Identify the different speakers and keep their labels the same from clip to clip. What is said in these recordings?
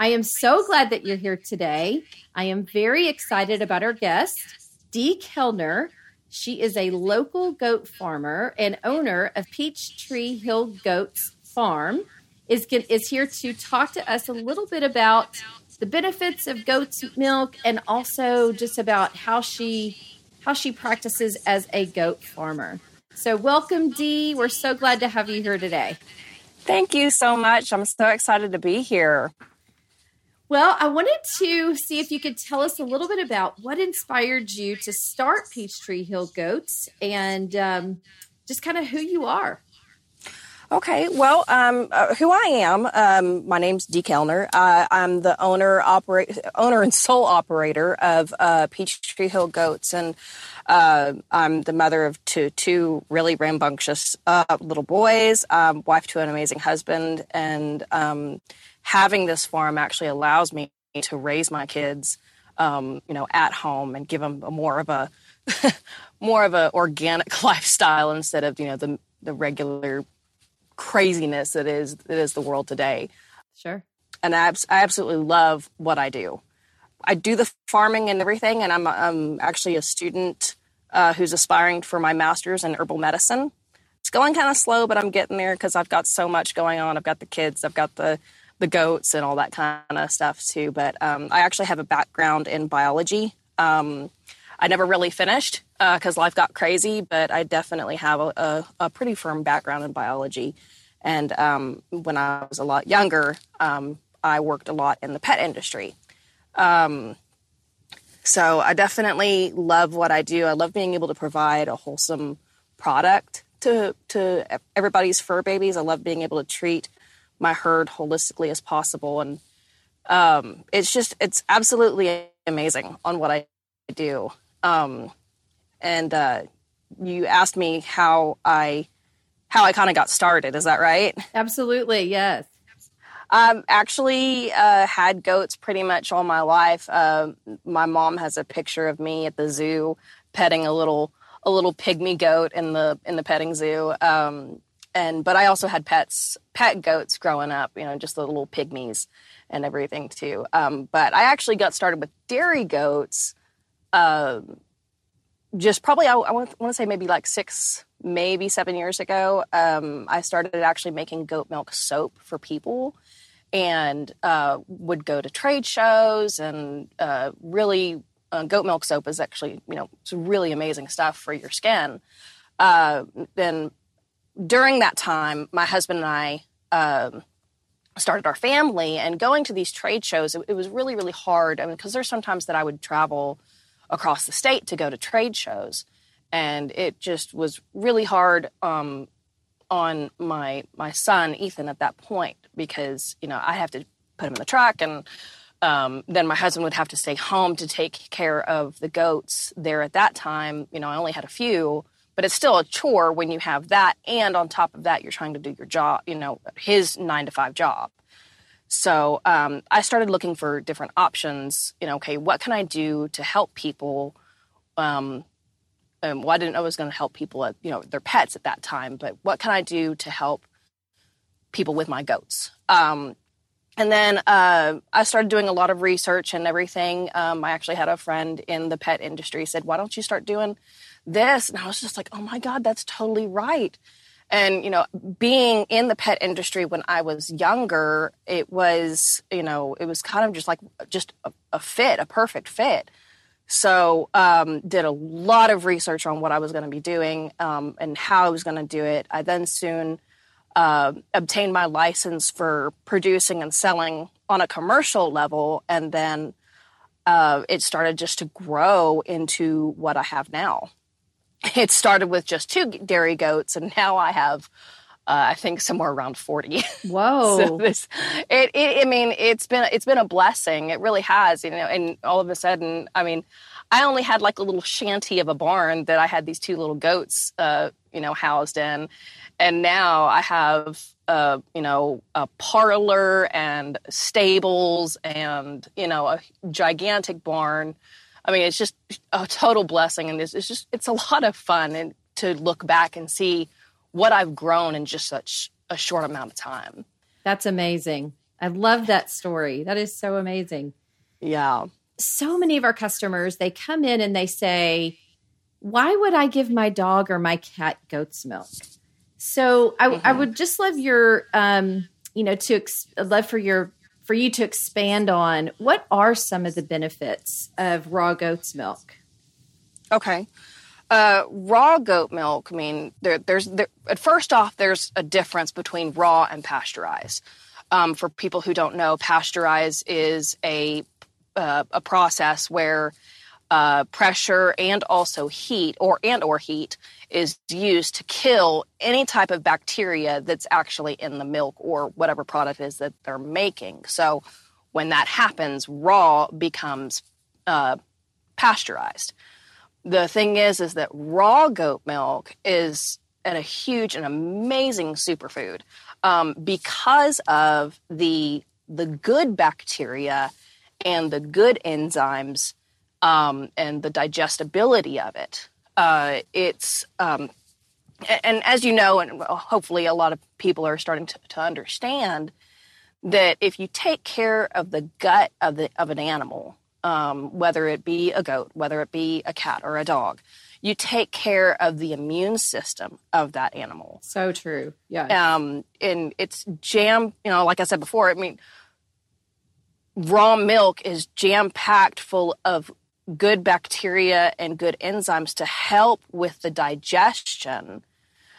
Speaker 1: I am so glad that you're here today. I am very excited about our guest, Dee Kellner. She is a local goat farmer and owner of Peachtree Hill Goats Farm. Is, is here to talk to us a little bit about the benefits of goat's milk and also just about how she how she practices as a goat farmer. So welcome Dee. We're so glad to have you here today.
Speaker 2: Thank you so much. I'm so excited to be here.
Speaker 1: Well, I wanted to see if you could tell us a little bit about what inspired you to start Peachtree Hill Goats and um, just kind of who you are.
Speaker 2: Okay, well, um, uh, who I am, um, my name's Dee Kellner. Uh, I'm the owner, operate, owner and sole operator of uh, Peachtree Hill Goats, and uh, I'm the mother of two, two really rambunctious uh, little boys, um, wife to an amazing husband, and um, having this farm actually allows me to raise my kids, um, you know, at home and give them a more of a more of a organic lifestyle instead of you know the the regular craziness that is that is the world today.
Speaker 1: Sure.
Speaker 2: And I, I absolutely love what I do. I do the farming and everything, and I'm, I'm actually a student uh, who's aspiring for my master's in herbal medicine. It's going kind of slow, but I'm getting there because I've got so much going on. I've got the kids, I've got the the goats and all that kind of stuff too. But um, I actually have a background in biology. Um, I never really finished because uh, life got crazy, but I definitely have a, a, a pretty firm background in biology. And um, when I was a lot younger, um, I worked a lot in the pet industry. Um, so I definitely love what I do. I love being able to provide a wholesome product to to everybody's fur babies. I love being able to treat my herd holistically as possible. And um, it's just, it's absolutely amazing on what I do. Um, and uh, you asked me how I, how I kind of got started. Is that right?
Speaker 1: Absolutely. Yes.
Speaker 2: Um, actually, uh, had goats pretty much all my life. Uh, my mom has a picture of me at the zoo petting a little a little pygmy goat in the in the petting zoo. Um, and but I also had pets, pet goats growing up. You know, just the little pygmies and everything too. Um, but I actually got started with dairy goats. Uh, just probably I, I want, want to say maybe like six, maybe seven years ago. Um, I started actually making goat milk soap for people, and uh, would go to trade shows and uh, really. Uh, goat milk soap is actually, you know, it's really amazing stuff for your skin. Uh, then during that time, my husband and I um, started our family, and going to these trade shows, it, it was really, really hard. I mean, because there's sometimes that I would travel across the state to go to trade shows, and it just was really hard um, on my my son Ethan at that point because you know I have to put him in the truck and. Um, then my husband would have to stay home to take care of the goats there at that time. You know, I only had a few, but it's still a chore when you have that and on top of that you're trying to do your job you know his nine to five job so um, i started looking for different options you know okay what can i do to help people um, um, well, I didn't know I was going to help people at you know their pets at that time, but what can I do to help people with my goats? Um, and then uh, I started doing a lot of research and everything. Um, I actually had a friend in the pet industry said, "Why don't you start doing this. And I was just like, oh my God, that's totally right. And, you know, being in the pet industry when I was younger, it was, you know, it was kind of just like just a, a fit, a perfect fit. So, um, did a lot of research on what I was going to be doing um, and how I was going to do it. I then soon uh, obtained my license for producing and selling on a commercial level, and then uh, it started just to grow into what I have now it started with just two dairy goats, and now I have Uh, I think somewhere around 40.
Speaker 1: Whoa.
Speaker 2: so this, it, it, I mean, it's been, it's been a blessing. It really has, you know, and all of a sudden, I mean, I only had like a little shanty of a barn that I had these two little goats, uh, you know, housed in. And now I have, uh, you know, a parlor and stables and, you know, a gigantic barn. I mean, it's just a total blessing. And it's, it's just, it's a lot of fun and to look back and see what I've grown in just such a short amount of time.
Speaker 1: That's amazing. I love that story. That is so amazing.
Speaker 2: Yeah.
Speaker 1: So many of our customers, they come in and they say, Why would I give my dog or my cat goat's milk? So I, mm-hmm. I would just love your, um, you know, to ex- love for your for you to expand on what are some of the benefits of raw goat's milk.
Speaker 2: Okay. Uh, raw goat milk, I mean, there, there's there, first off, there's a difference between raw and pasteurized. Um, for people who don't know, pasteurized is a uh, a process where uh, pressure and also heat or and or heat is used to kill any type of bacteria that's actually in the milk or whatever product is that they're making. So when that happens, raw becomes uh, pasteurized the thing is is that raw goat milk is a huge and amazing superfood um, because of the the good bacteria and the good enzymes um, and the digestibility of it. Uh, it's um, and as you know, and hopefully a lot of people are starting to, to understand that if you take care of the gut of the of an animal, um, whether it be a goat, whether it be a cat or a dog. You take care of the immune system of that animal.
Speaker 1: So true. Yeah.
Speaker 2: Um, and it's jam, you know, like I said before, I mean, raw milk is jam packed full of good bacteria and good enzymes to help with the digestion.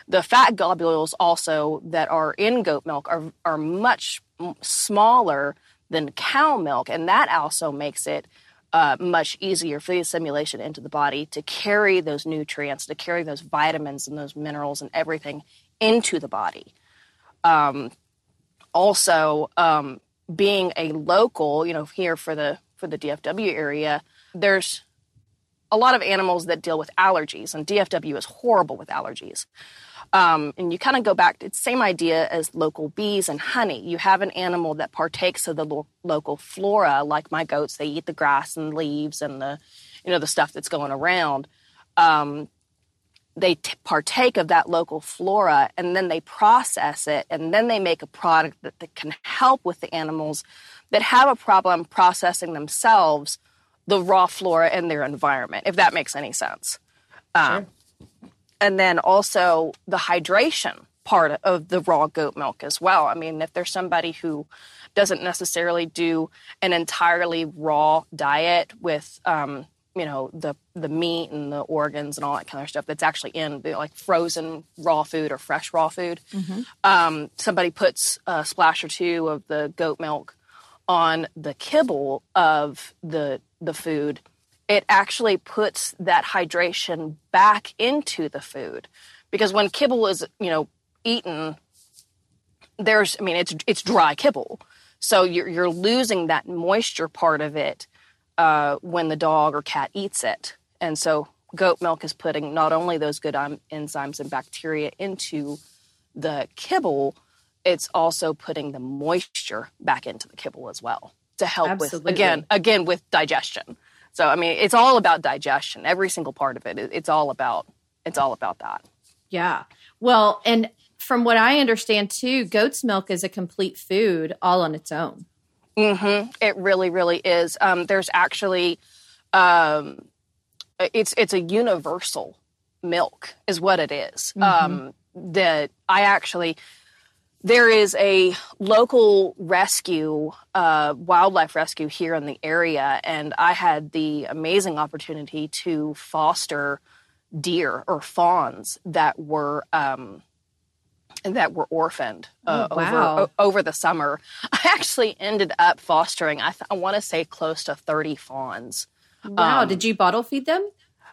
Speaker 2: The fat globules also that are in goat milk are, are much smaller than cow milk. And that also makes it uh, much easier for the assimilation into the body to carry those nutrients, to carry those vitamins and those minerals and everything into the body. Um, also, um, being a local, you know, here for the for the DFW area, there's a lot of animals that deal with allergies, and DFW is horrible with allergies. Um, and you kind of go back, it's the same idea as local bees and honey. You have an animal that partakes of the lo- local flora, like my goats, they eat the grass and leaves and the, you know, the stuff that's going around. Um, they t- partake of that local flora and then they process it and then they make a product that, that can help with the animals that have a problem processing themselves the raw flora in their environment, if that makes any sense. Um, sure and then also the hydration part of the raw goat milk as well. I mean, if there's somebody who doesn't necessarily do an entirely raw diet with, um, you know, the the meat and the organs and all that kind of stuff that's actually in the, like frozen raw food or fresh raw food. Mm-hmm. Um, somebody puts a splash or two of the goat milk on the kibble of the the food it actually puts that hydration back into the food. Because when kibble is you know eaten there's i mean it's it's dry kibble. So you're you're losing that moisture part of it uh, when the dog or cat eats it. And so goat milk is putting not only those good um, enzymes and bacteria into the kibble it's also putting the moisture back into the kibble as well to help Absolutely. with again again with digestion so I mean, it's all about digestion. Every single part of it. It's all about it's all about that.
Speaker 1: Yeah. Well, and from what I understand too, goat's milk is a complete food all on its own.
Speaker 2: Mm-hmm. It really, really is. Um, there's actually, um, it's it's a universal milk, is what it is. Mm-hmm. Um, that I actually there is a local rescue, uh, wildlife rescue here in the area, and I had the amazing opportunity to foster deer or fawns that were um, that were orphaned uh, oh, wow. over over the summer. I actually ended up fostering. I, th- I want to say close to thirty fawns.
Speaker 1: Wow! Um, Did you bottle feed them?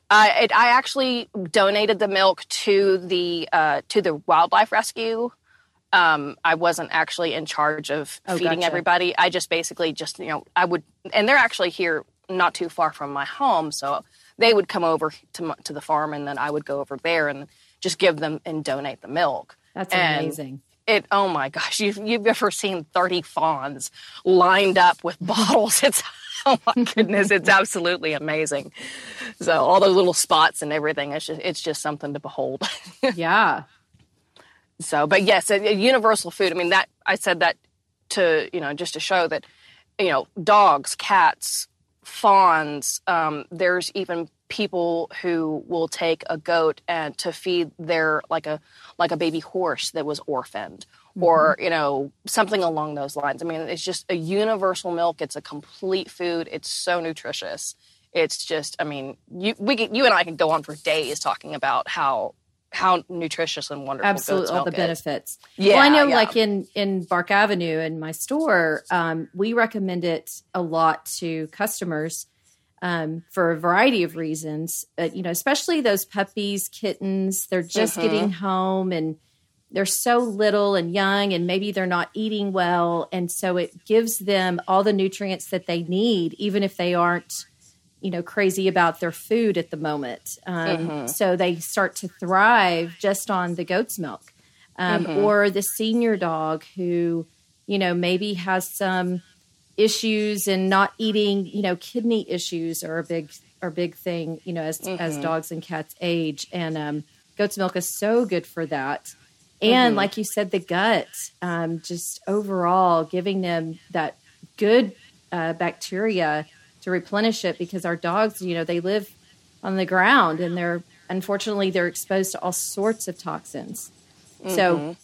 Speaker 2: I, it, I actually donated the milk to the uh, to the wildlife rescue um, I wasn't actually in charge of
Speaker 1: Oh,
Speaker 2: feeding
Speaker 1: gotcha.
Speaker 2: everybody. I just basically just you know I would, and they're actually here not too far from my home, so they would come over to to the farm, and then I would go over there and just give them and donate the milk.
Speaker 1: That's
Speaker 2: And
Speaker 1: amazing.
Speaker 2: It oh my gosh, you've you've ever seen thirty fawns lined up with bottles? It's oh my goodness, it's absolutely amazing. So all those little spots and everything, it's just it's just something to behold.
Speaker 1: Yeah.
Speaker 2: So, but yes, a, a universal food. I mean, that I said that to you know just to show that you know dogs, cats, fawns. Um, there's even people who will take a goat and to feed their like a like a baby horse that was orphaned or you know something along those lines. I mean, it's just a universal milk. It's a complete food. It's so nutritious. It's just, I mean, you we can, you and I can go on for days talking about how how nutritious and wonderful
Speaker 1: absolutely all the
Speaker 2: is.
Speaker 1: benefits.
Speaker 2: Yeah,
Speaker 1: well, I know,
Speaker 2: yeah.
Speaker 1: like in in Bark Avenue in my store, um, we recommend it a lot to customers um, for a variety of reasons. Uh, you know, especially those puppies, kittens. They're just
Speaker 2: Mhm.
Speaker 1: getting home and they're so little and young, and maybe they're not eating well, and so it gives them all the nutrients that they need, even if they aren't you know crazy about their food at the moment um,
Speaker 2: Mhm.
Speaker 1: so they start to thrive just on the goat's milk um,
Speaker 2: Mhm.
Speaker 1: or the senior dog who you know maybe has some issues and not eating you know kidney issues are a big are a big thing you know as as
Speaker 2: Mhm.
Speaker 1: dogs and cats age and um, goat's milk is so good for that and
Speaker 2: Mhm.
Speaker 1: like you said the gut um, just overall giving them that good uh, bacteria to replenish it because our dogs you know they live on the ground and they're unfortunately they're exposed to all sorts of toxins so
Speaker 2: Mhm.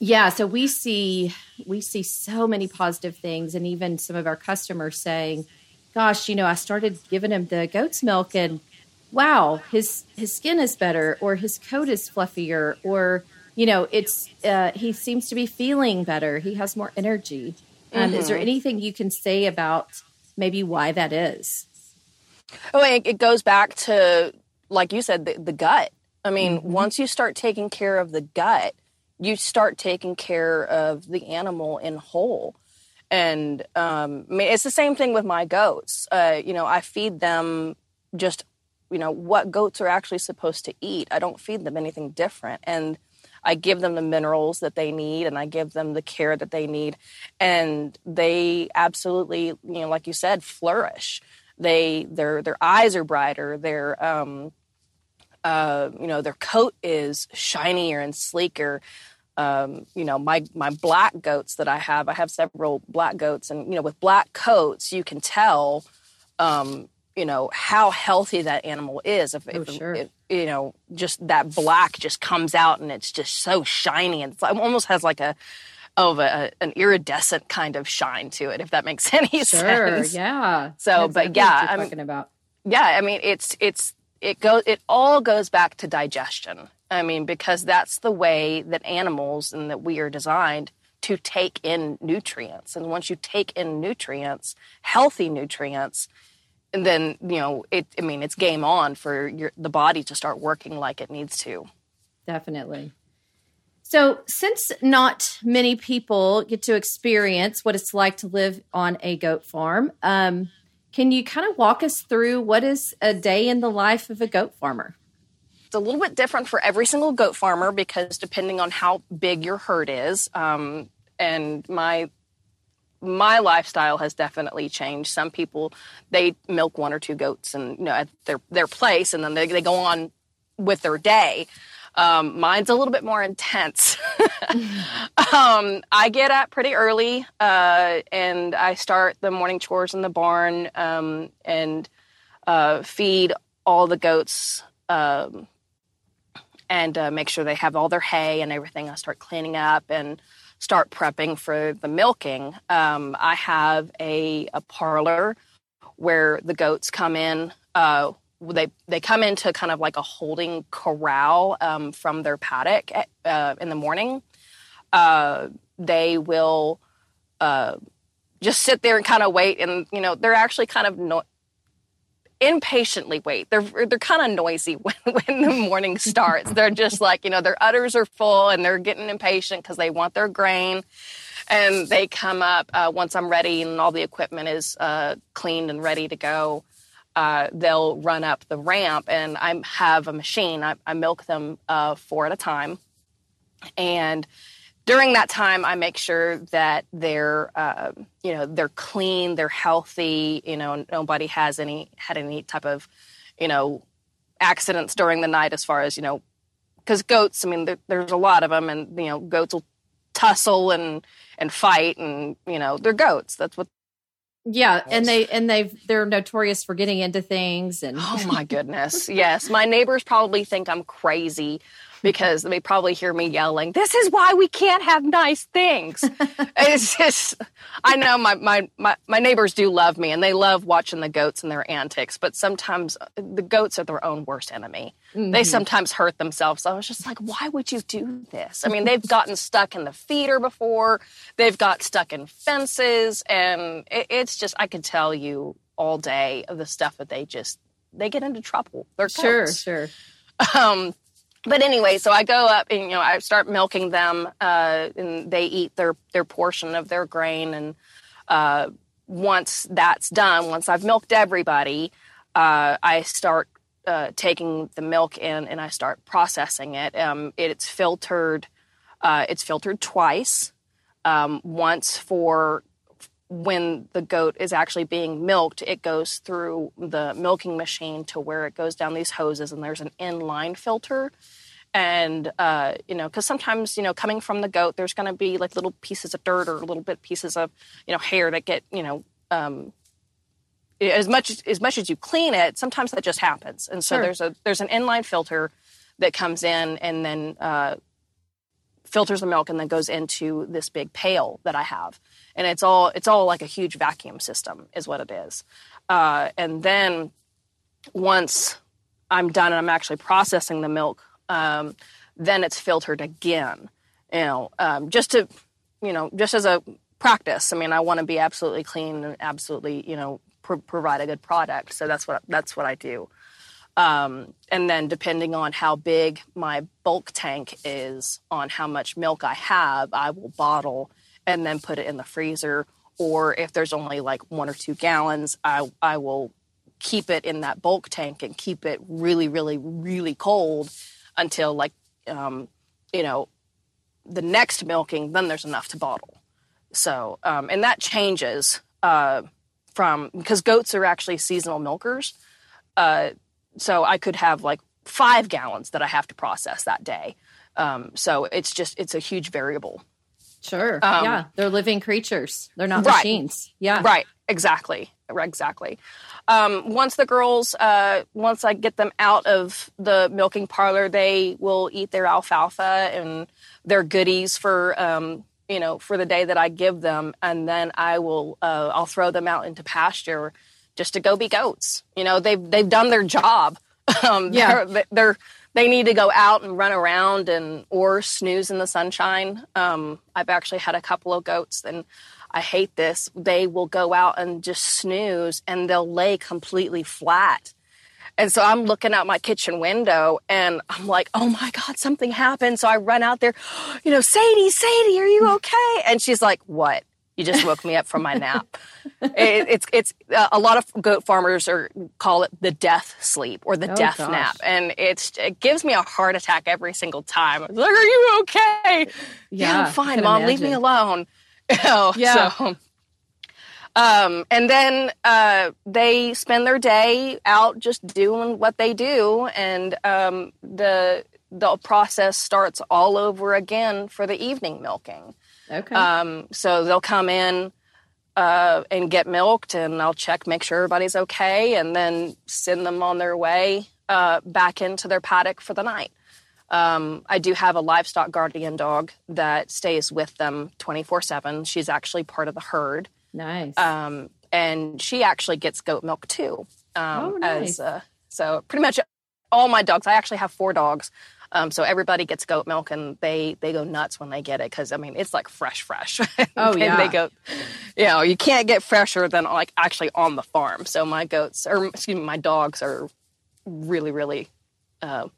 Speaker 1: yeah so we see we see so many positive things and even some of our customers saying gosh you know i started giving him the goat's milk and wow his his skin is better or his coat is fluffier or you know it's uh, he seems to be feeling better he has more energy um, is there
Speaker 2: Mhm.
Speaker 1: anything you can say about maybe why that is
Speaker 2: Oh, it, it goes back to, like you said, the, the gut. I mean,
Speaker 1: Mhm.
Speaker 2: once you start taking care of the gut, you start taking care of the animal in whole. And um, I mean, it's the same thing with my goats. Uh, you know, I feed them just, you know, what goats are actually supposed to eat. I don't feed them anything different. And I give them the minerals that they need and I give them the care that they need. And they absolutely, you know, like you said, flourish they their their eyes are brighter their um uh you know their coat is shinier and sleeker um you know my my black goats that i have i have several black goats and you know with black coats you can tell um you know how healthy that animal is. If,
Speaker 1: Oh,
Speaker 2: if,
Speaker 1: sure.
Speaker 2: if you know just that black just comes out and it's just so shiny and it's almost has like a of a, an iridescent kind of shine to it if that makes any sense.
Speaker 1: sure.
Speaker 2: sense.
Speaker 1: Yeah.
Speaker 2: So,
Speaker 1: That's
Speaker 2: but yeah, I'm-
Speaker 1: talking about.
Speaker 2: Yeah i mean it's it's it goes it all goes back to digestion. I mean because that's the way that animals and that we are designed to take in nutrients. And once you take in nutrients healthy nutrients and then you know it i mean it's game on for your the body to start working like it needs to
Speaker 1: Definitely. So, since not many people get to experience what it's like to live on a goat farm, um, can you kind of walk us through what is a day in the life of a goat farmer?
Speaker 2: it's a little bit different for every single goat farmer because depending on how big your herd is um, and my my lifestyle has definitely changed. Some people they milk one or two goats and you know at their their place and then they, they go on with their day. Um, mine's a little bit more intense. Um, i get up pretty early uh, and i start the morning chores in the barn um, and uh, feed all the goats um, and uh, make sure they have all their hay and everything. I start cleaning up and start prepping for the milking. Um, I have a, a parlor where the goats come in. Uh, they they come into kind of like a holding corral um, from their paddock at, uh, in the morning. Uh, they will uh, just sit there and kind of wait, and you know they're actually kind of no- impatiently wait. They're they're kind of noisy when when the morning starts. they're just like you know their udders are full and they're getting impatient because they want their grain. And they come up uh, once I'm ready and all the equipment is uh, cleaned and ready to go. Uh, they'll run up the ramp, and I have a machine. I, I milk them uh, four at a time, and during that time i make sure that they're uh, you know they're clean they're healthy you know nobody has any had any type of you know accidents during the night as far as you know because goats i mean there, there's a lot of them and you know goats will tussle and and fight and you know they're goats. That's what
Speaker 1: yeah and they and they've they're notorious for getting into things and
Speaker 2: oh my goodness. Yes. My neighbors probably think i'm crazy because they probably hear me yelling, This is why we can't have nice things. it's just, I know my, my, my, my neighbors do love me and they love watching the goats and their antics, but sometimes uh, the goats are their own worst enemy. Mm-hmm. They sometimes hurt themselves. I was just like, Why would you do this? I mean, they've gotten stuck in the feeder before, they've got stuck in fences, and it, it's just, I could tell you all day of the stuff that they just, they get into trouble. They're
Speaker 1: sure, sure.
Speaker 2: Um, but anyway, so I go up and you know I start milking them, uh, and they eat their their portion of their grain. And uh, once that's done, once I've milked everybody, uh, I start uh, taking the milk in and I start processing it. Um, it it's filtered. Uh, it's filtered twice. Um, once for when the goat is actually being milked, it goes through the milking machine to where it goes down these hoses, and there's an inline filter. And uh, you know, because sometimes you know, coming from the goat, there's going to be like little pieces of dirt or little bit pieces of you know hair that get you know um, as much as much as you clean it, sometimes that just happens. And so sure. there's a there's an inline filter that comes in and then uh, filters the milk and then goes into this big pail that I have and it's all it's all like a huge vacuum system is what it is. Uh, and then once i'm done and i'm actually processing the milk um, then it's filtered again you know um, just to you know just as a practice. I mean i want to be absolutely clean and absolutely you know pr- provide a good product. So that's what that's what i do. Um, and then depending on how big my bulk tank is on how much milk i have i will bottle and then put it in the freezer. Or if there's only like one or two gallons, I, I will keep it in that bulk tank and keep it really, really, really cold until like, um, you know, the next milking, then there's enough to bottle. So, um, and that changes uh, from because goats are actually seasonal milkers. Uh, so I could have like five gallons that I have to process that day. Um, so it's just it's a huge variable.
Speaker 1: Sure. Um, yeah. They're living creatures. They're not right. machines. Yeah.
Speaker 2: Right. Exactly. Exactly. Um, once the girls, uh, once I get them out of the milking parlor, they will eat their alfalfa and their goodies for, um, you know, for the day that I give them, and then I will, uh, I'll throw them out into pasture just to go be goats. You know, they've they've done their job. um, yeah. They're, they're they need to go out and run around and or snooze in the sunshine. Um, I've actually had a couple of goats, and I hate this. They will go out and just snooze, and they'll lay completely flat. And so I'm looking out my kitchen window, and I'm like, "Oh my God, something happened!" So I run out there, you know, Sadie, Sadie, are you okay? And she's like, "What?" You just woke me up from my nap. it, it's it's uh, a lot of goat farmers are call it the death sleep or the oh, death gosh. nap, and it's it gives me a heart attack every single time. I'm like, are you okay? Yeah, yeah I'm fine, mom. Imagine. Leave me alone. yeah. So, um, and then uh, they spend their day out just doing what they do, and um, the the process starts all over again for the evening milking.
Speaker 1: Okay.
Speaker 2: Um, so they'll come in uh, and get milked, and I'll check, make sure everybody's okay, and then send them on their way uh, back into their paddock for the night. Um, I do have a livestock guardian dog that stays with them 24 7. She's actually part of the herd.
Speaker 1: Nice.
Speaker 2: Um, and she actually gets goat milk too.
Speaker 1: Um, oh, nice. As, uh,
Speaker 2: so pretty much all my dogs, I actually have four dogs. Um, so everybody gets goat milk, and they they go nuts when they get it because I mean it's like fresh, fresh.
Speaker 1: Oh
Speaker 2: and
Speaker 1: yeah.
Speaker 2: they go, you know, you can't get fresher than like actually on the farm. So my goats, or excuse me, my dogs are really, really, uh,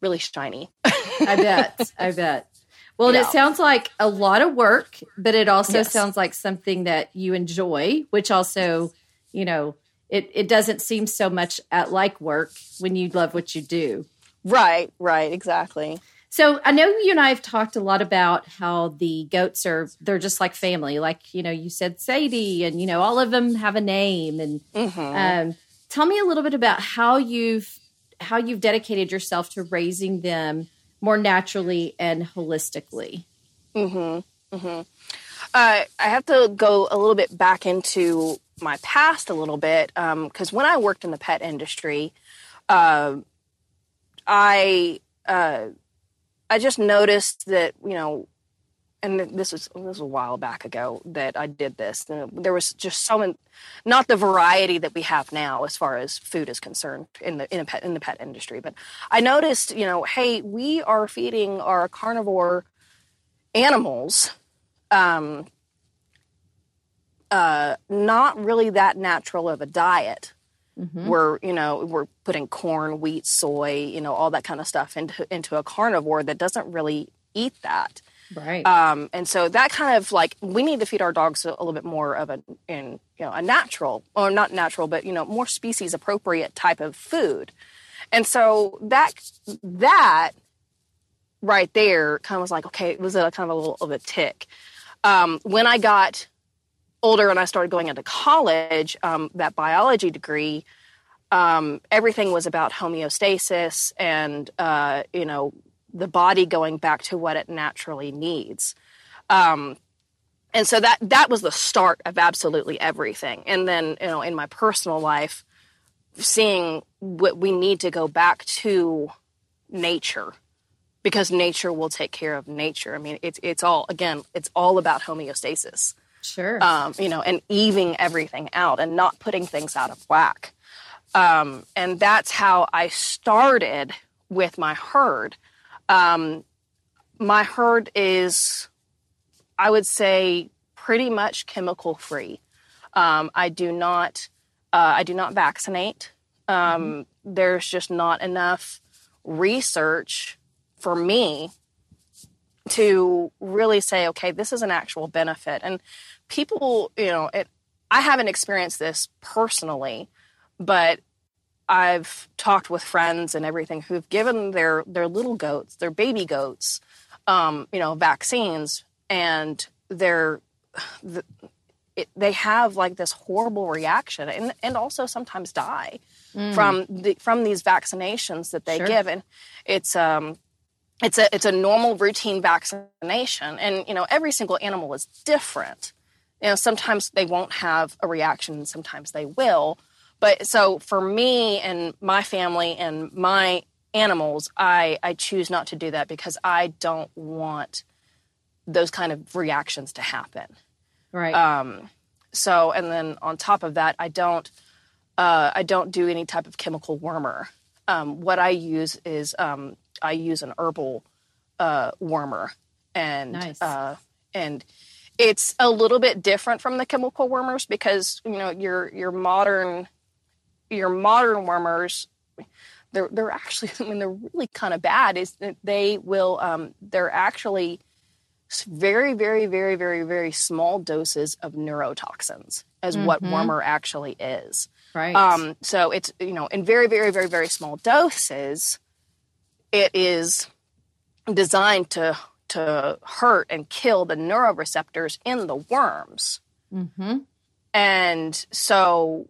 Speaker 2: really shiny.
Speaker 1: I bet. I bet. Well,
Speaker 2: Yeah.
Speaker 1: it sounds like a lot of work, but it also
Speaker 2: Yes.
Speaker 1: sounds like something that you enjoy, which also, you know, it, it doesn't seem so much at like work when you love what you do.
Speaker 2: Right, right, exactly.
Speaker 1: So I know you and I have talked a lot about how the goats are they're just like family. Like, you know, you said Sadie and you know, all of them have a name and
Speaker 2: hmm
Speaker 1: um, tell me a little bit about how you've how you've dedicated yourself to raising them more naturally and holistically.
Speaker 2: Mm-hmm. Mm-hmm. Uh, I have to go a little bit back into my past a little bit because when I worked in the pet industry, uh, I uh, I just noticed that you know, and this was this was a while back ago that I did this. There was just so many, not the variety that we have now as far as food is concerned in the in the pet in the pet industry, but I noticed you know, hey, we are feeding our carnivore animals um, uh, not really that natural of a diet.
Speaker 1: Mhm.
Speaker 2: We're you know we're putting corn, wheat, soy, you know all that kind of stuff into into a carnivore that doesn't really eat that.
Speaker 1: Right.
Speaker 2: Um, and so that kind of like we need to feed our dogs a, little bit more of a in you know a natural or not natural but you know more species appropriate type of food. And so that that right there kind of was like okay it was a kind of a little of a tick. Um, when I got older and I started going into college, um, that biology degree, um, everything was about homeostasis and uh, you know the body going back to what it naturally needs. Um, and so that that was the start of absolutely everything. And then you know in my personal life, seeing what we need to go back to nature because nature will take care of nature. I mean, it's it's all again, it's all about homeostasis
Speaker 1: sure.
Speaker 2: um, you know, and evening everything out and not putting things out of whack. Um, and that's how I started with my herd. Um, my herd is, I would say, pretty much chemical free. Um, I do not, uh, I do not vaccinate. Um, There's just not enough research for me to really say, okay, this is an actual benefit. And people, you know, it, I haven't experienced this personally, but I've talked with friends and everything who've given their their little goats, their baby goats, um, you know, vaccines, and they're the, it, they have like this horrible reaction, and and also sometimes die from the from these vaccinations that they
Speaker 1: Sure.
Speaker 2: give, and it's um it's a it's a normal routine vaccination and you know every single animal is different you know sometimes they won't have a reaction and sometimes they will but so for me and my family and my animals i i choose not to do that because i don't want those kind of reactions to happen
Speaker 1: right.
Speaker 2: um, so, and then on top of that, I don't, uh, I don't do any type of chemical wormer. Um, what I use is um, I use an herbal uh, wormer, and
Speaker 1: Nice.
Speaker 2: uh, and it's a little bit different from the chemical wormers because you know your your modern your modern wormers they're they're actually I mean they're really kind of bad is that they will um, they're actually very very very very very small doses of neurotoxins as what
Speaker 1: Mhm.
Speaker 2: wormer actually is
Speaker 1: right.
Speaker 2: um, so it's you know in very very very very small doses it is designed to to hurt and kill the neuroreceptors in the worms
Speaker 1: mm-hmm.
Speaker 2: and so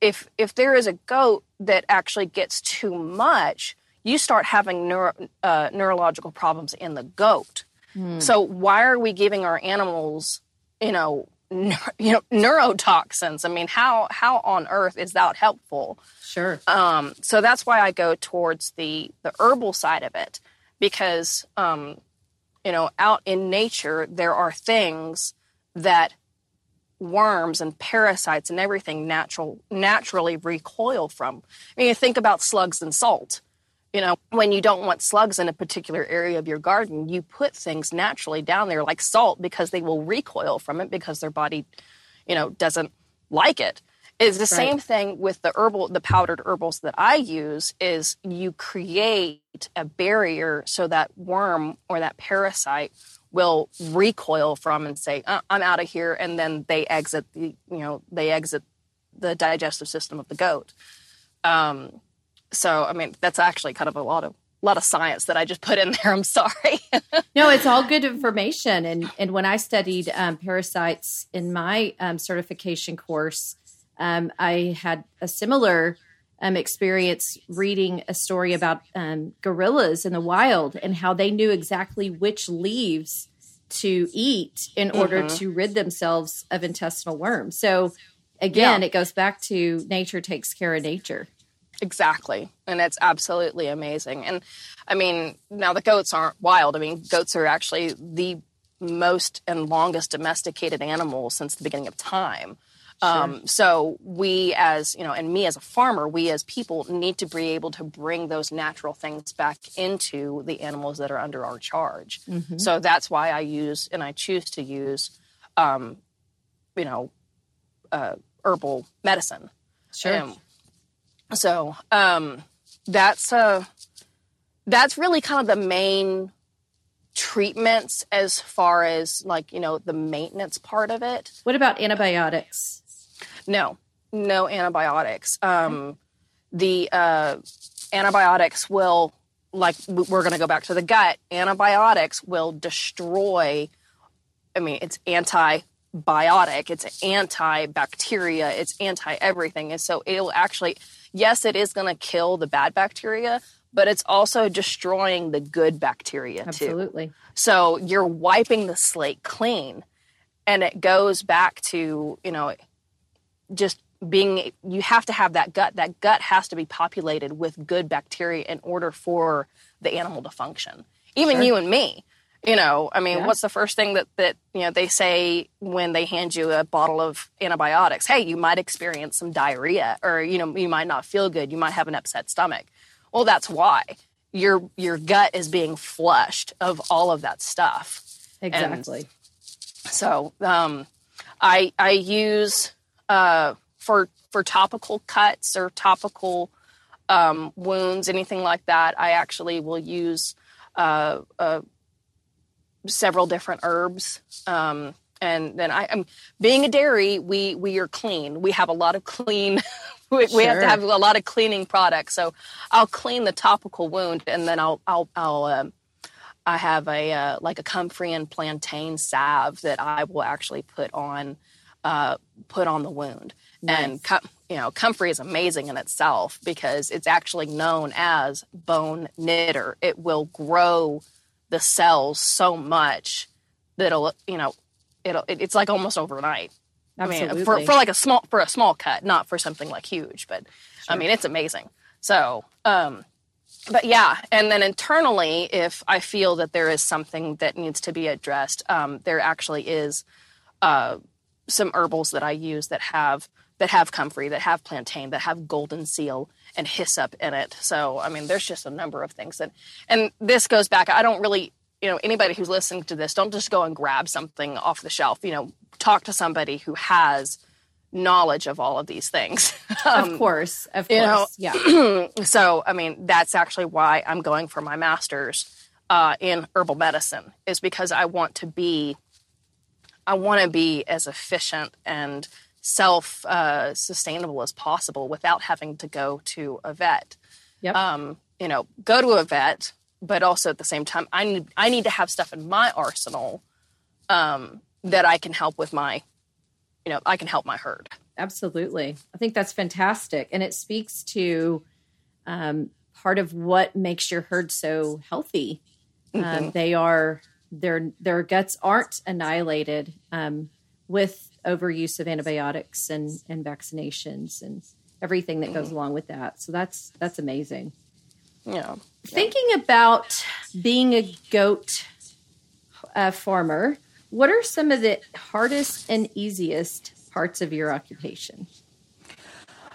Speaker 2: if if there is a goat that actually gets too much you start having neuro, uh, neurological problems in the goat
Speaker 1: Hmm.
Speaker 2: so why are we giving our animals you know you know neurotoxins i mean how how on earth is that helpful
Speaker 1: Sure.
Speaker 2: um, so that's why I go towards the the herbal side of it because um, you know out in nature there are things that worms and parasites and everything natural naturally recoil from. I mean, you think about slugs and salt. You know, when you don't want slugs in a particular area of your garden, you put things naturally down there like salt because they will recoil from it because their body, you know, doesn't like it. It's the right. same thing with the herbal, the powdered herbals that I use. Is you create a barrier so that worm or that parasite will recoil from and say, uh, "I'm out of here," and then they exit the, you know, they exit the digestive system of the goat. Um, so, I mean, that's actually kind of a lot of a lot of science that I just put in there. I'm sorry.
Speaker 1: no, it's all good information. And and when I studied um, parasites in my um, certification course, um, I had a similar um, experience reading a story about um, gorillas in the wild and how they knew exactly which leaves to eat in order mm-hmm. to rid themselves of intestinal worms. So, again, yeah. it goes back to nature takes care of nature.
Speaker 2: Exactly. And it's absolutely amazing. And I mean, now the goats aren't wild. I mean, goats are actually the most and longest domesticated animal since the beginning of time. Sure. Um, so we as you know and me as a farmer we as people need to be able to bring those natural things back into the animals that are under our charge mm-hmm. so that's why i use and i choose to use um, you know uh, herbal medicine
Speaker 1: sure and
Speaker 2: so um, that's uh, that's really kind of the main treatments as far as like you know the maintenance part of it
Speaker 1: what about antibiotics
Speaker 2: no, no antibiotics. Um, the uh, antibiotics will, like, we're going to go back to the gut. Antibiotics will destroy. I mean, it's antibiotic. It's antibacteria. It's anti everything, and so it'll actually. Yes, it is going to kill the bad bacteria, but it's also destroying the good bacteria
Speaker 1: too. Absolutely.
Speaker 2: So you're wiping the slate clean, and it goes back to you know just being you have to have that gut that gut has to be populated with good bacteria in order for the animal to function even sure. you and me you know i mean yeah. what's the first thing that that you know they say when they hand you a bottle of antibiotics? Hey you might experience some diarrhea or you know you might not feel good. You might have an upset stomach. Well that's why. Your your gut is being flushed of all of that stuff.
Speaker 1: Exactly.
Speaker 2: And so um i i use uh, for for topical cuts or topical um, wounds, anything like that, I actually will use uh, uh, several different herbs. Um, and then I am being a dairy, we we are clean. We have a lot of clean. we, sure. we, have to have a lot of cleaning products. So I'll clean the topical wound, and then I'll I'll I'll. Um, I have a uh, like a comfrey and plantain salve that I will actually put on uh, put on the wound. Nice. And you know, comfrey is amazing in itself because it's actually known as bone knitter. It will grow the cells so much that it'll you know it'll it's like almost overnight.
Speaker 1: Absolutely.
Speaker 2: I mean, for, for like a small for a small cut, not for something like huge, but sure. I mean, it's amazing. So, um, but yeah, and then internally, if I feel that there is something that needs to be addressed, um, there actually is uh, some herbals that I use that have that have comfrey, that have plantain, that have golden seal and hyssop in it. So I mean, there's just a number of things that, and this goes back. I don't really, you know, anybody who's listening to this, don't just go and grab something off the shelf. You know, talk to somebody who has knowledge of all of these things.
Speaker 1: um, of course, of course, you know,
Speaker 2: yeah. so I mean, that's actually why I'm going for my master's uh, in herbal medicine, is because I want to be I want to be as efficient and self uh, sustainable as possible without having to go to a vet.
Speaker 1: Yep. Um,
Speaker 2: you know, go to a vet, but also at the same time, I need I need to have stuff in my arsenal um, that I can help with my, you know, I can help my herd.
Speaker 1: Absolutely, I think that's fantastic, and it speaks to um, part of what makes your herd so healthy. Um, mm-hmm. they are their their guts aren't annihilated um, with overuse of antibiotics and and vaccinations and everything that goes mm. along with that. So that's that's amazing.
Speaker 2: Yeah.
Speaker 1: Thinking about being a goat uh, farmer, what are some of the hardest and easiest parts of your occupation?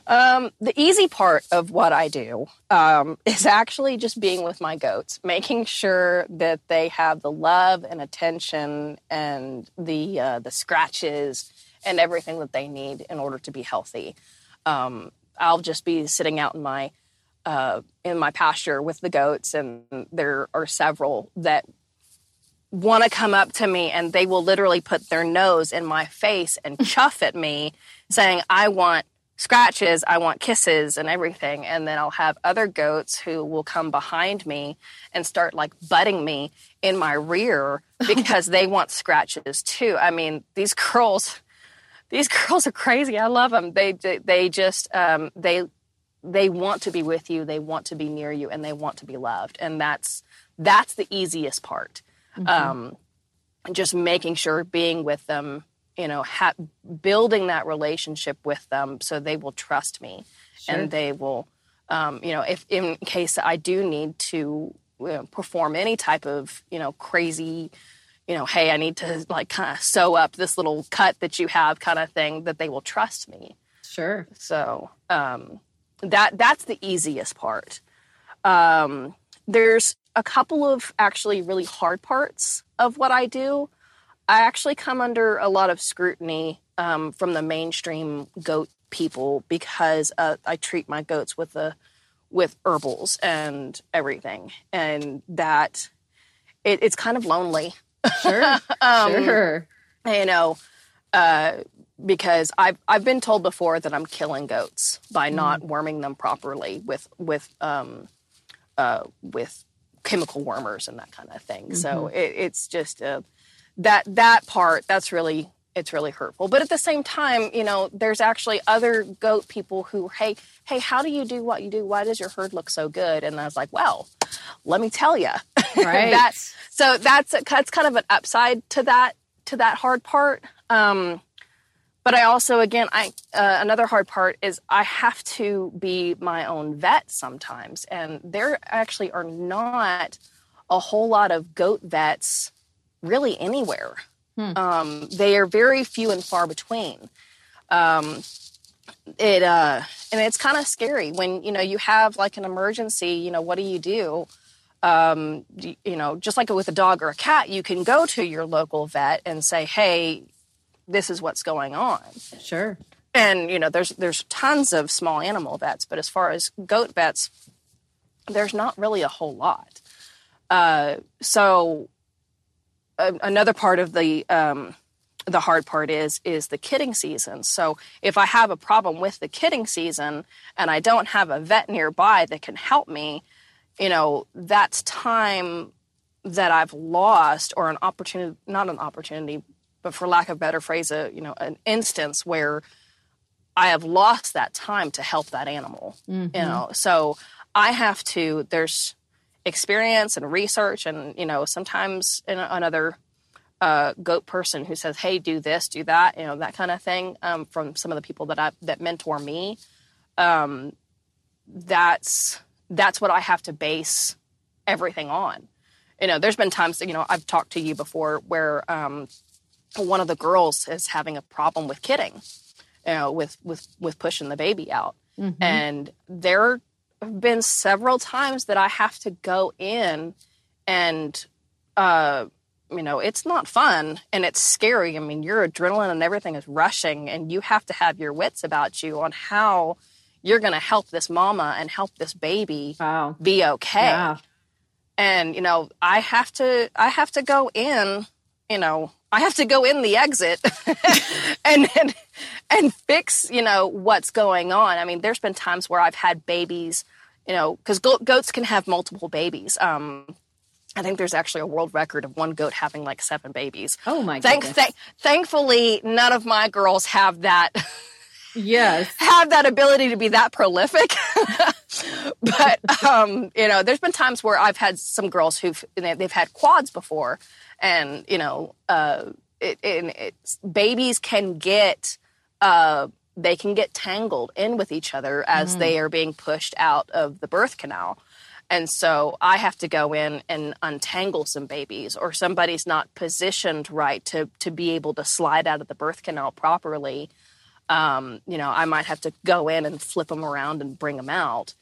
Speaker 2: Um, the easy part of what I do um, is actually just being with my goats, making sure that they have the love and attention and the uh, the scratches and everything that they need in order to be healthy. Um, I'll just be sitting out in my uh, in my pasture with the goats, and there are several that want to come up to me and they will literally put their nose in my face and chuff at me saying i want scratches, I want kisses and everything. And then I'll have other goats who will come behind me and start like butting me in my rear because they want scratches too. I mean, these girls, these girls are crazy. I love them. They, they, just, um, they, they want to be with you. They want to be near you and they want to be loved. And that's, that's the easiest part. Mm-hmm. Um, just making sure being with them you know, ha- building that relationship with them so they will trust me sure. and they will, um, you know, if in case I do need to you know, perform any type of, you know, crazy, you know, hey, I need to like kind of sew up this little cut that you have kind of thing, that they will trust me.
Speaker 1: Sure.
Speaker 2: So um, that that's the easiest part. Um, there's a couple of actually really hard parts of what I do. I actually come under a lot of scrutiny um, from the mainstream goat people because uh, I treat my goats with the with herbals and everything, and that it, it's kind of lonely.
Speaker 1: Sure, um, sure.
Speaker 2: You know, uh, because I've I've been told before that I'm killing goats by mm. not worming them properly with with um, uh, with chemical wormers and that kind of thing. Mm-hmm. So it, it's just a that that part that's really it's really hurtful. But at the same time you know there's actually other goat people who hey hey how do you do what you do? Why does your herd look so good? And i was like well let me tell you
Speaker 1: right.
Speaker 2: That, so that's that's kind of an upside to that to that hard part. Um, but i also again i uh, another hard part is i have to be my own vet sometimes. And there actually are not a whole lot of goat vets really anywhere. Hmm. Um, they are very few and far between. Um, it uh, and it's kind of scary when you know you have like an emergency. You know, what do you do? Um, you, you know, just like with a dog or a cat, you can go to your local vet and say, "Hey, this is what's going on."
Speaker 1: Sure.
Speaker 2: And you know, there's there's tons of small animal vets, but as far as goat vets, there's not really a whole lot. Uh, so another part of the um, the hard part is is the kidding season. So if I have a problem with the kidding season and I don't have a vet nearby that can help me, you know, that's time that I've lost or an opportunity not an opportunity, but for lack of a better phrase, a you know, an instance where I have lost that time to help that animal. Mm-hmm. You know, so I have to there's experience and research and you know sometimes another uh, goat person who says hey do this do that you know that kind of thing um, from some of the people that I, that mentor me um, that's that's what i have to base everything on you know there's been times you know i've talked to you before where um, one of the girls is having a problem with kidding you know with with with pushing the baby out mm-hmm. and they're been several times that I have to go in and, uh, you know, it's not fun and it's scary. I mean, your adrenaline and everything is rushing, and you have to have your wits about you on how you're going to help this mama and help this baby
Speaker 1: wow.
Speaker 2: be okay. Yeah. And you know, I have to, I have to go in. You know, I have to go in the exit and, and and fix, you know, what's going on. I mean, there's been times where I've had babies you know, because go- goats can have multiple babies. Um, I think there's actually a world record of one goat having like seven babies.
Speaker 1: Oh my
Speaker 2: Thank-
Speaker 1: Th-
Speaker 2: thankfully, none of my girls have that.
Speaker 1: yes,
Speaker 2: have that ability to be that prolific. but um, you know, there's been times where I've had some girls who've they've had quads before, and you know, uh, it, it, babies can get. Uh, they can get tangled in with each other as mm. they are being pushed out of the birth canal. And so I have to go in and untangle some babies, or somebody's not positioned right to, to be able to slide out of the birth canal properly. Um, you know, I might have to go in and flip them around and bring them out.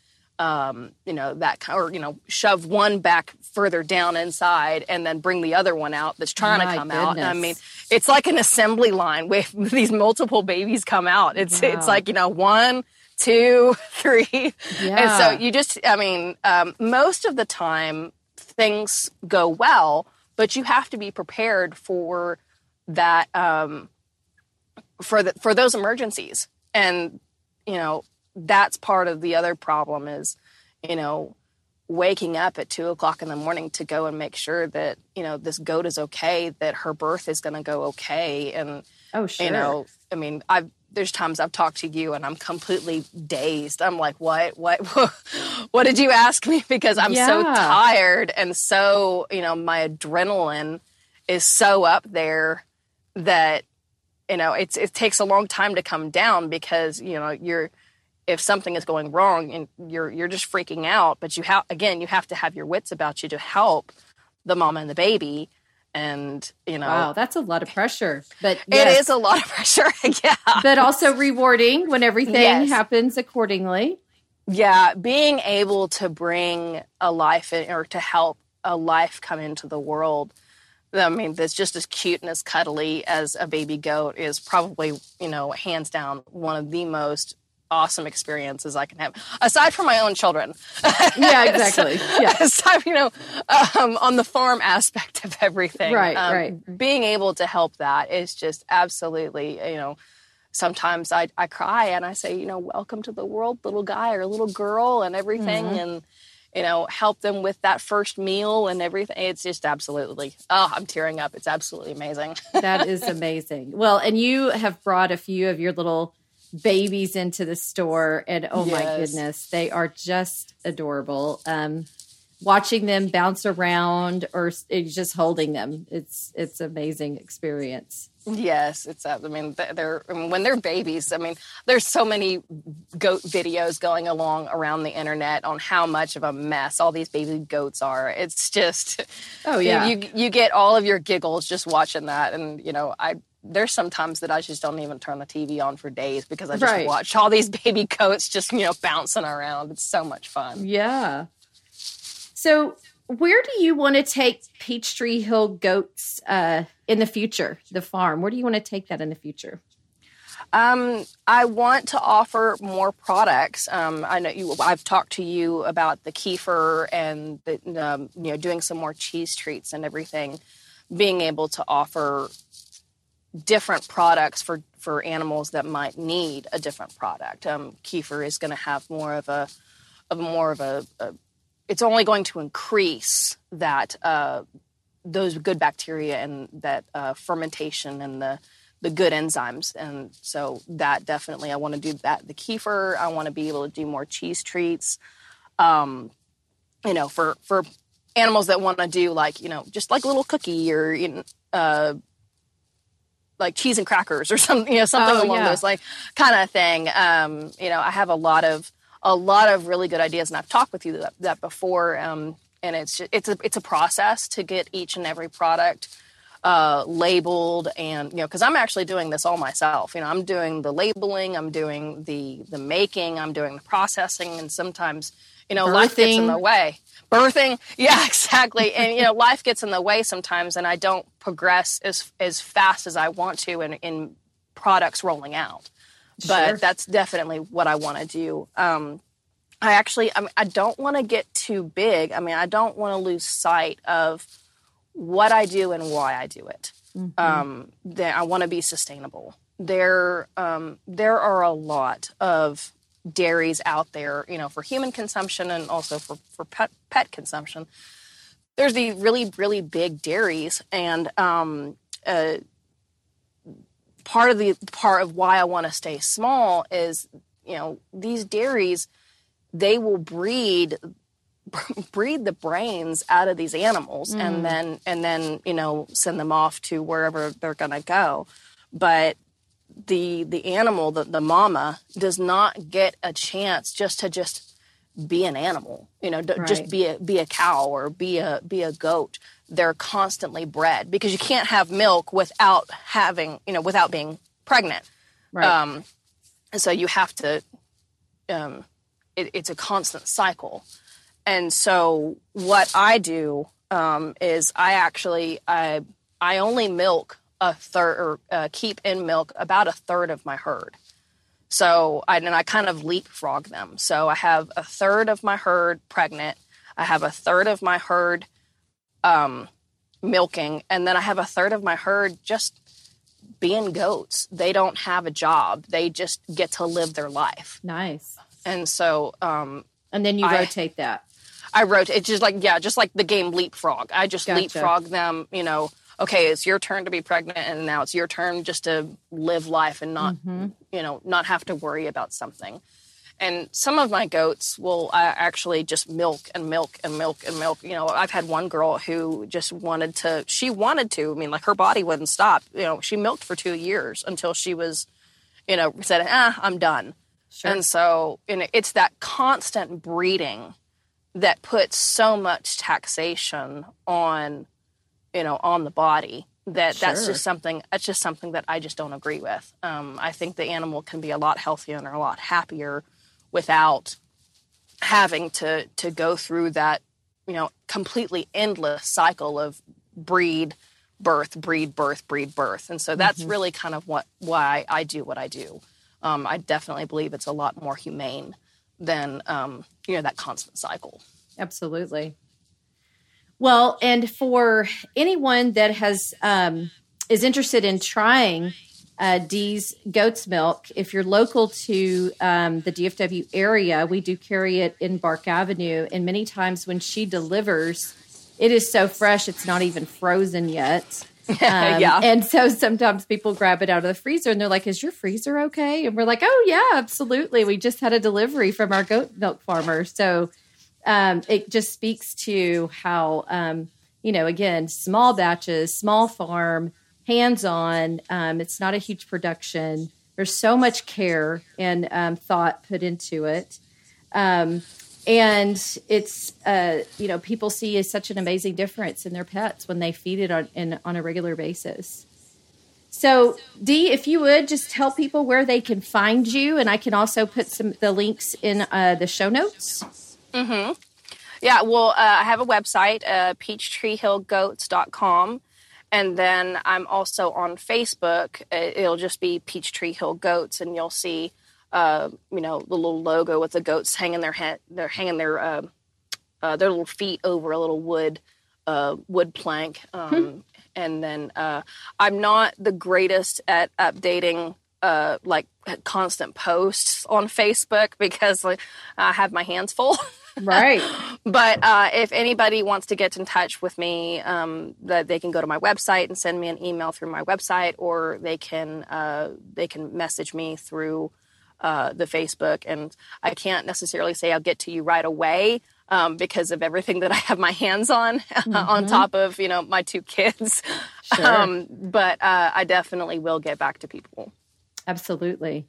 Speaker 2: Um, you know that or you know shove one back further down inside and then bring the other one out that's trying
Speaker 1: My
Speaker 2: to come out. I mean, it's like an assembly line with these multiple babies come out. It's
Speaker 1: Wow.
Speaker 2: it's like you know one, two, three, and so you just I mean, um, most of the time things go well, but you have to be prepared for that um, for the, for those emergencies, and you know that's part of the other problem is you know waking up at two o'clock in the morning to go and make sure that you know this goat is okay, that her birth is going to go okay, and
Speaker 1: oh, sure.
Speaker 2: you know, I mean, I've there's times I've talked to you and I'm completely dazed. I'm like, what, what, what did you ask me? Because I'm so tired and so, you know, my adrenaline is so up there that, you know, it's it takes a long time to come down because you know you're if something is going wrong and you're you're just freaking out, but you have again you have to have your wits about you to help the mom and the baby, and you know
Speaker 1: wow, that's a lot of pressure. But
Speaker 2: it
Speaker 1: yes,
Speaker 2: is a lot of pressure. yeah.
Speaker 1: but also rewarding when everything
Speaker 2: Yes.
Speaker 1: happens accordingly.
Speaker 2: Yeah, being able to bring a life in, or to help a life come into the world. I mean, that's just as cute and as cuddly as a baby goat is probably, you know, hands down one of the most awesome experiences I can have, aside from my own children.
Speaker 1: Yeah, exactly. Yeah.
Speaker 2: aside, you know, um, on the farm aspect of everything.
Speaker 1: Right,
Speaker 2: um,
Speaker 1: right.
Speaker 2: Being able to help that is just absolutely, you know, sometimes I, I cry and I say, you know, welcome to the world, little guy or little girl, and everything,
Speaker 1: Mm-hmm.
Speaker 2: and you know, help them with that first meal and everything. It's just absolutely, oh, I'm tearing up. It's absolutely amazing.
Speaker 1: That is amazing. Well, and you have brought a few of your little babies into the store, and oh my goodness, they are just adorable. Um, watching them bounce around or just holding them, it's it's amazing experience.
Speaker 2: yes, it's. I mean, they're I mean, when they're babies. I mean, there's so many goat videos going along around the internet on how much of a mess all these baby goats are. It's just.
Speaker 1: Oh
Speaker 2: you-
Speaker 1: yeah,
Speaker 2: you, you get all of your giggles just watching that and you know i there's sometimes that i just don't even turn the tv on for days because i just
Speaker 1: Right.
Speaker 2: watch all these baby goats just you know bouncing around it's so much fun
Speaker 1: yeah. So, where do you want to take Peachtree Hill goats uh, in the future? The farm. Where do you want to take that in the future?
Speaker 2: um, i want to offer more products um, i know you i've talked to you about the kefir and the, um, you know doing some more cheese treats and everything being able to offer different products for for animals that might need a different product. Um, kefir is going to have more of a of more of a, a it's only going to increase that uh, those good bacteria and that uh, fermentation and the the good enzymes. And so that definitely I want to do that the kefir. I want to be able to do more cheese treats. Um, you know for for animals that want to do like you know just like a little cookie or you know, uh, like cheese and crackers or something, you know, something
Speaker 1: Oh,
Speaker 2: along
Speaker 1: yeah.
Speaker 2: those like kind of thing. Um, you know, I have a lot of a lot of really good ideas, and I've talked with you that, that before. Um, and it's ju- it's a it's a process to get each and every product uh, labeled, and you know, because I'm actually doing this all myself. You know, I'm doing the labeling, I'm doing the the making, I'm doing the processing, and sometimes you know life gets in the way. Birthing, yeah, exactly. and you know, life gets in the way sometimes, and I don't progress as as fast as I want to in in products rolling out. But
Speaker 1: Sure.
Speaker 2: that's definitely what I want to do. Um, I actually, I, mean, I don't want to get too big. I mean, I don't want to lose sight of what I do and why I do it. Um, that I want to be sustainable. There, um, there are a lot of dairies out there, you know, for human consumption and also for for pet pet consumption. There's the really really big dairies, and um, uh, part of the part of why I want to stay small is, you know, these dairies they will breed breed the brains out of these animals and then and then you know send them off to wherever they're going to go but the the animal the, the mama does not get a chance just to just be an animal you know
Speaker 1: Right.
Speaker 2: just be a be a cow or be a be a goat they're constantly bred because you can't have milk without having you know without being pregnant
Speaker 1: Right.
Speaker 2: Um, and so you have to, um, it, it's a constant cycle. And so what I do um, is I actually I I only milk a third or uh, keep in milk about a third of my herd. So I and I kind of leapfrog them. So I have a third of my herd pregnant. I have a third of my herd um, milking, and then I have a third of my herd just being goats. They don't have a job. They just get to live their life.
Speaker 1: Nice.
Speaker 2: And so um,
Speaker 1: And then you
Speaker 2: I-
Speaker 1: rotate that.
Speaker 2: I wrote it's just like yeah, just like the game leapfrog. I just
Speaker 1: Gotcha.
Speaker 2: leapfrog them. You know, okay, it's your turn to be pregnant, and now it's your turn just to live life and not you know not have to worry about something. And some of my goats will uh, actually just milk and milk and milk and milk. You know, I've had one girl who just wanted to. She wanted to. I mean, like her body wouldn't stop. You know, she milked for two years until she was, you know, said, "Ah, I'm done."
Speaker 1: Sure.
Speaker 2: And so you know, it's that constant breeding that puts so much taxation on, you know, on the body that that's just something that's just something that I just don't agree with. Um, I think the animal can be a lot healthier and a lot happier without having to to go through that, you know, completely endless cycle of breed, birth, breed, birth, breed, birth. And so that's really kind of what why I do what I do. Um, I definitely believe it's a lot more humane than um, you know that constant cycle.
Speaker 1: Absolutely. Well, and for anyone that has um, is interested in trying uh, Dee's goat's milk, if you're local to um, the DFW area, we do carry it in Bark Avenue, and many times when she delivers, it is so fresh it's not even frozen yet. Um,
Speaker 2: yeah.
Speaker 1: And so sometimes people grab it out of the freezer and they're like, Is your freezer okay? And we're like, Oh, yeah, absolutely. We just had a delivery from our goat milk farmer. So um, it just speaks to how, um, you know, again, small batches, small farm, hands on. Um, it's not a huge production. There's so much care and um, thought put into it. Um, and it's, uh, you know, people see such an amazing difference in their pets when they feed it on, in, on a regular basis. So, Dee, if you would just tell people where they can find you, and I can also put some the links in uh, the show notes.
Speaker 2: Yeah, well, uh, I have a website, uh, peachtreehillgoats.com. And then I'm also on Facebook. It'll just be Peachtree Hill Goats, and you'll see, uh, you know, the little logo with the goats hanging their head, they're hanging their uh, uh, their little feet over a little wood uh, wood plank. Um, And then uh, I'm not the greatest at updating uh, like constant posts on Facebook because like, I have my hands full.
Speaker 1: Right.
Speaker 2: But uh, if anybody wants to get in touch with me, um, that they can go to my website and send me an email through my website, or they can uh, they can message me through uh, the Facebook. And I can't necessarily say I'll get to you right away um, because of everything that I have my hands on, on top of you know my two kids.
Speaker 1: Sure.
Speaker 2: Um, but uh, I definitely will get back to people.
Speaker 1: Absolutely.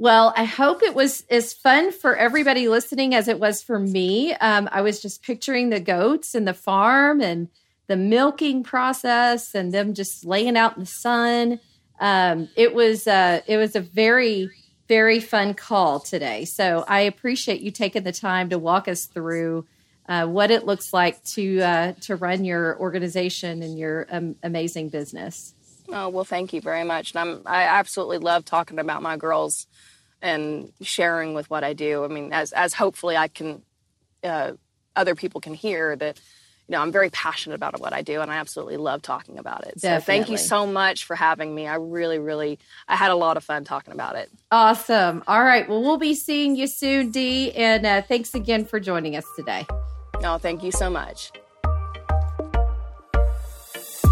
Speaker 1: Well, I hope it was as fun for everybody listening as it was for me. Um, I was just picturing the goats and the farm and the milking process and them just laying out in the sun. Um, it was uh, it was a very very fun call today. So I appreciate you taking the time to walk us through uh, what it looks like to uh, to run your organization and your um, amazing business.
Speaker 2: Oh well, thank you very much, and I'm I absolutely love talking about my girls and sharing with what I do. I mean, as as hopefully I can, uh, other people can hear that. You know, I'm very passionate about what I do, and I absolutely love talking about it. So thank you so much for having me. I really, really, I had a lot of fun talking about it.
Speaker 1: Awesome. All right. Well, we'll be seeing you soon, Dee. And uh, thanks again for joining us today.
Speaker 2: No, thank you so much.